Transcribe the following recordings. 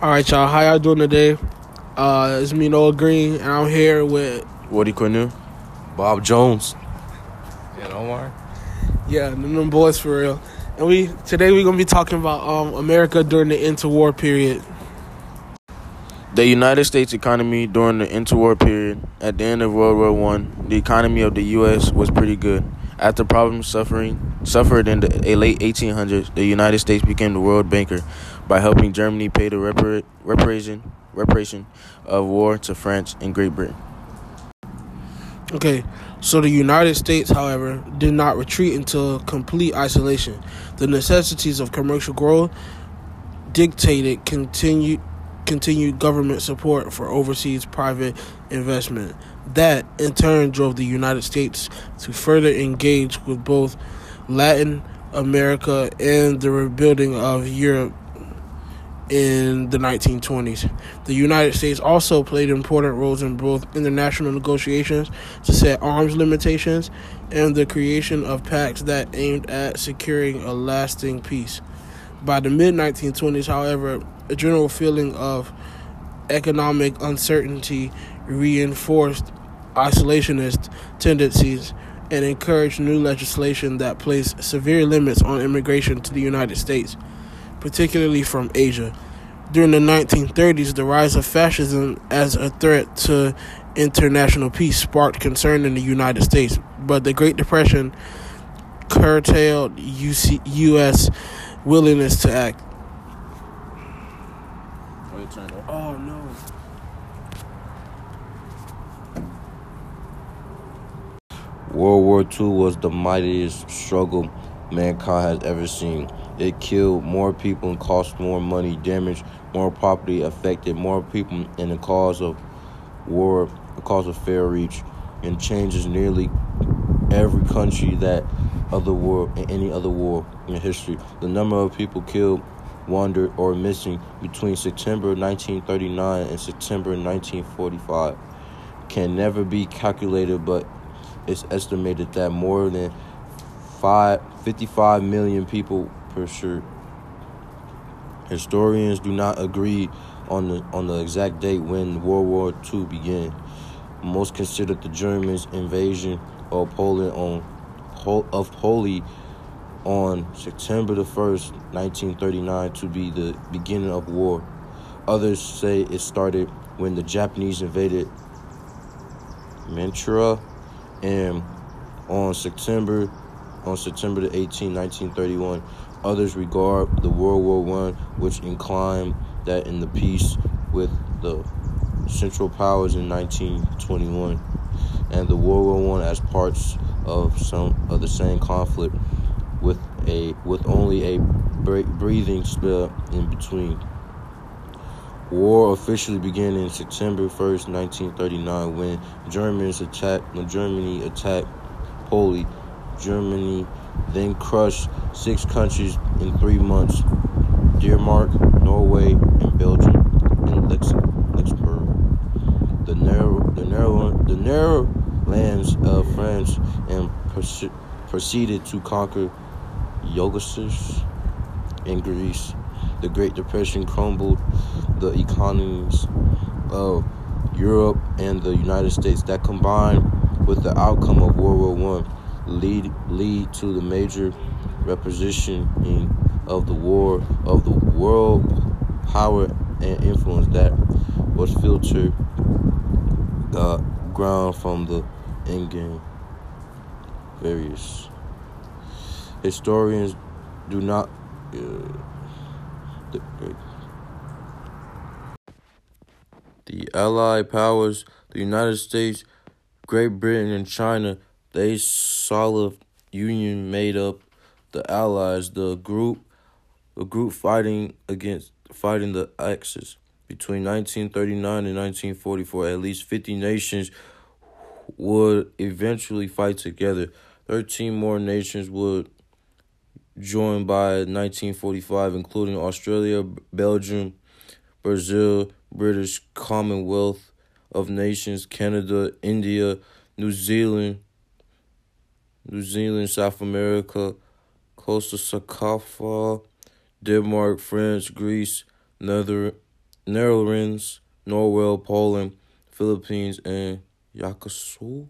All right, y'all. How y'all doing today? Uh, it's me, Noah Green, and I'm here with Woody Cornu, Bob Jones, and Omar. yeah, them, them boys for real. And we today we're gonna be talking about um America during the interwar period. The United States economy during the interwar period, at the end of World War One, the economy of the U.S. was pretty good. After problems suffering suffered in the late 1800s, the United States became the world banker by helping Germany pay the repar- reparation reparation of war to France and Great Britain. Okay, so the United States, however, did not retreat into complete isolation. The necessities of commercial growth dictated continued continued government support for overseas private investment. That in turn drove the United States to further engage with both Latin America and the rebuilding of Europe in the 1920s. The United States also played important roles in both international negotiations to set arms limitations and the creation of pacts that aimed at securing a lasting peace. By the mid 1920s, however, a general feeling of economic uncertainty reinforced isolationist tendencies and encouraged new legislation that placed severe limits on immigration to the United States particularly from Asia. During the 1930s, the rise of fascism as a threat to international peace sparked concern in the United States, but the Great Depression curtailed UC- U.S. willingness to act. World War II was the mightiest struggle mankind has ever seen. It killed more people and cost more money, damaged more property, affected more people in the cause of war, the cause of fair reach, and changes nearly every country that other war in any other war in history. The number of people killed, wounded, or missing between September 1939 and September 1945 can never be calculated, but it's estimated that more than five, 55 million people per sure. Historians do not agree on the on the exact date when World War II began. Most consider the Germans' invasion of Poland on of Poland on September the 1st, 1939 to be the beginning of war. Others say it started when the Japanese invaded Manchuria and on September on September the 18, 1931. Others regard the World War One, which inclined that in the peace with the Central Powers in 1921, and the World War One as parts of some of the same conflict, with a with only a breathing spell in between. War officially began in September 1st, 1939, when Germans attacked when Germany attacked Poland Germany then crushed six countries in three months Denmark, Norway, and Belgium, and Luxembourg. The narrow, the narrow, the narrow lands of France and proceeded to conquer Yugoslavia and Greece. The Great Depression crumbled the economies of Europe and the United States that combined with the outcome of World War One lead lead to the major repositioning of the war of the world power and influence that was filtered the ground from the endgame. Various historians do not. Uh, the, Allied powers, the United States, Great Britain, and China they solid union made up the Allies, the group, the group fighting against fighting the Axis between 1939 and 1944. At least 50 nations would eventually fight together. 13 more nations would join by 1945, including Australia, Belgium, Brazil, British Commonwealth of Nations, Canada, India, New Zealand, New Zealand, South America, Costa Sacafa, Denmark, France, Greece, Nether, Netherlands, Norway, Poland, Philippines, and Yakusul.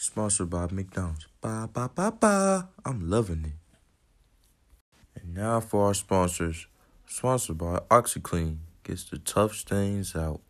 Sponsored by McDonald's. Ba ba ba ba. I'm loving it. And now for our sponsors. Sponsored by OxiClean. Gets the tough stains out.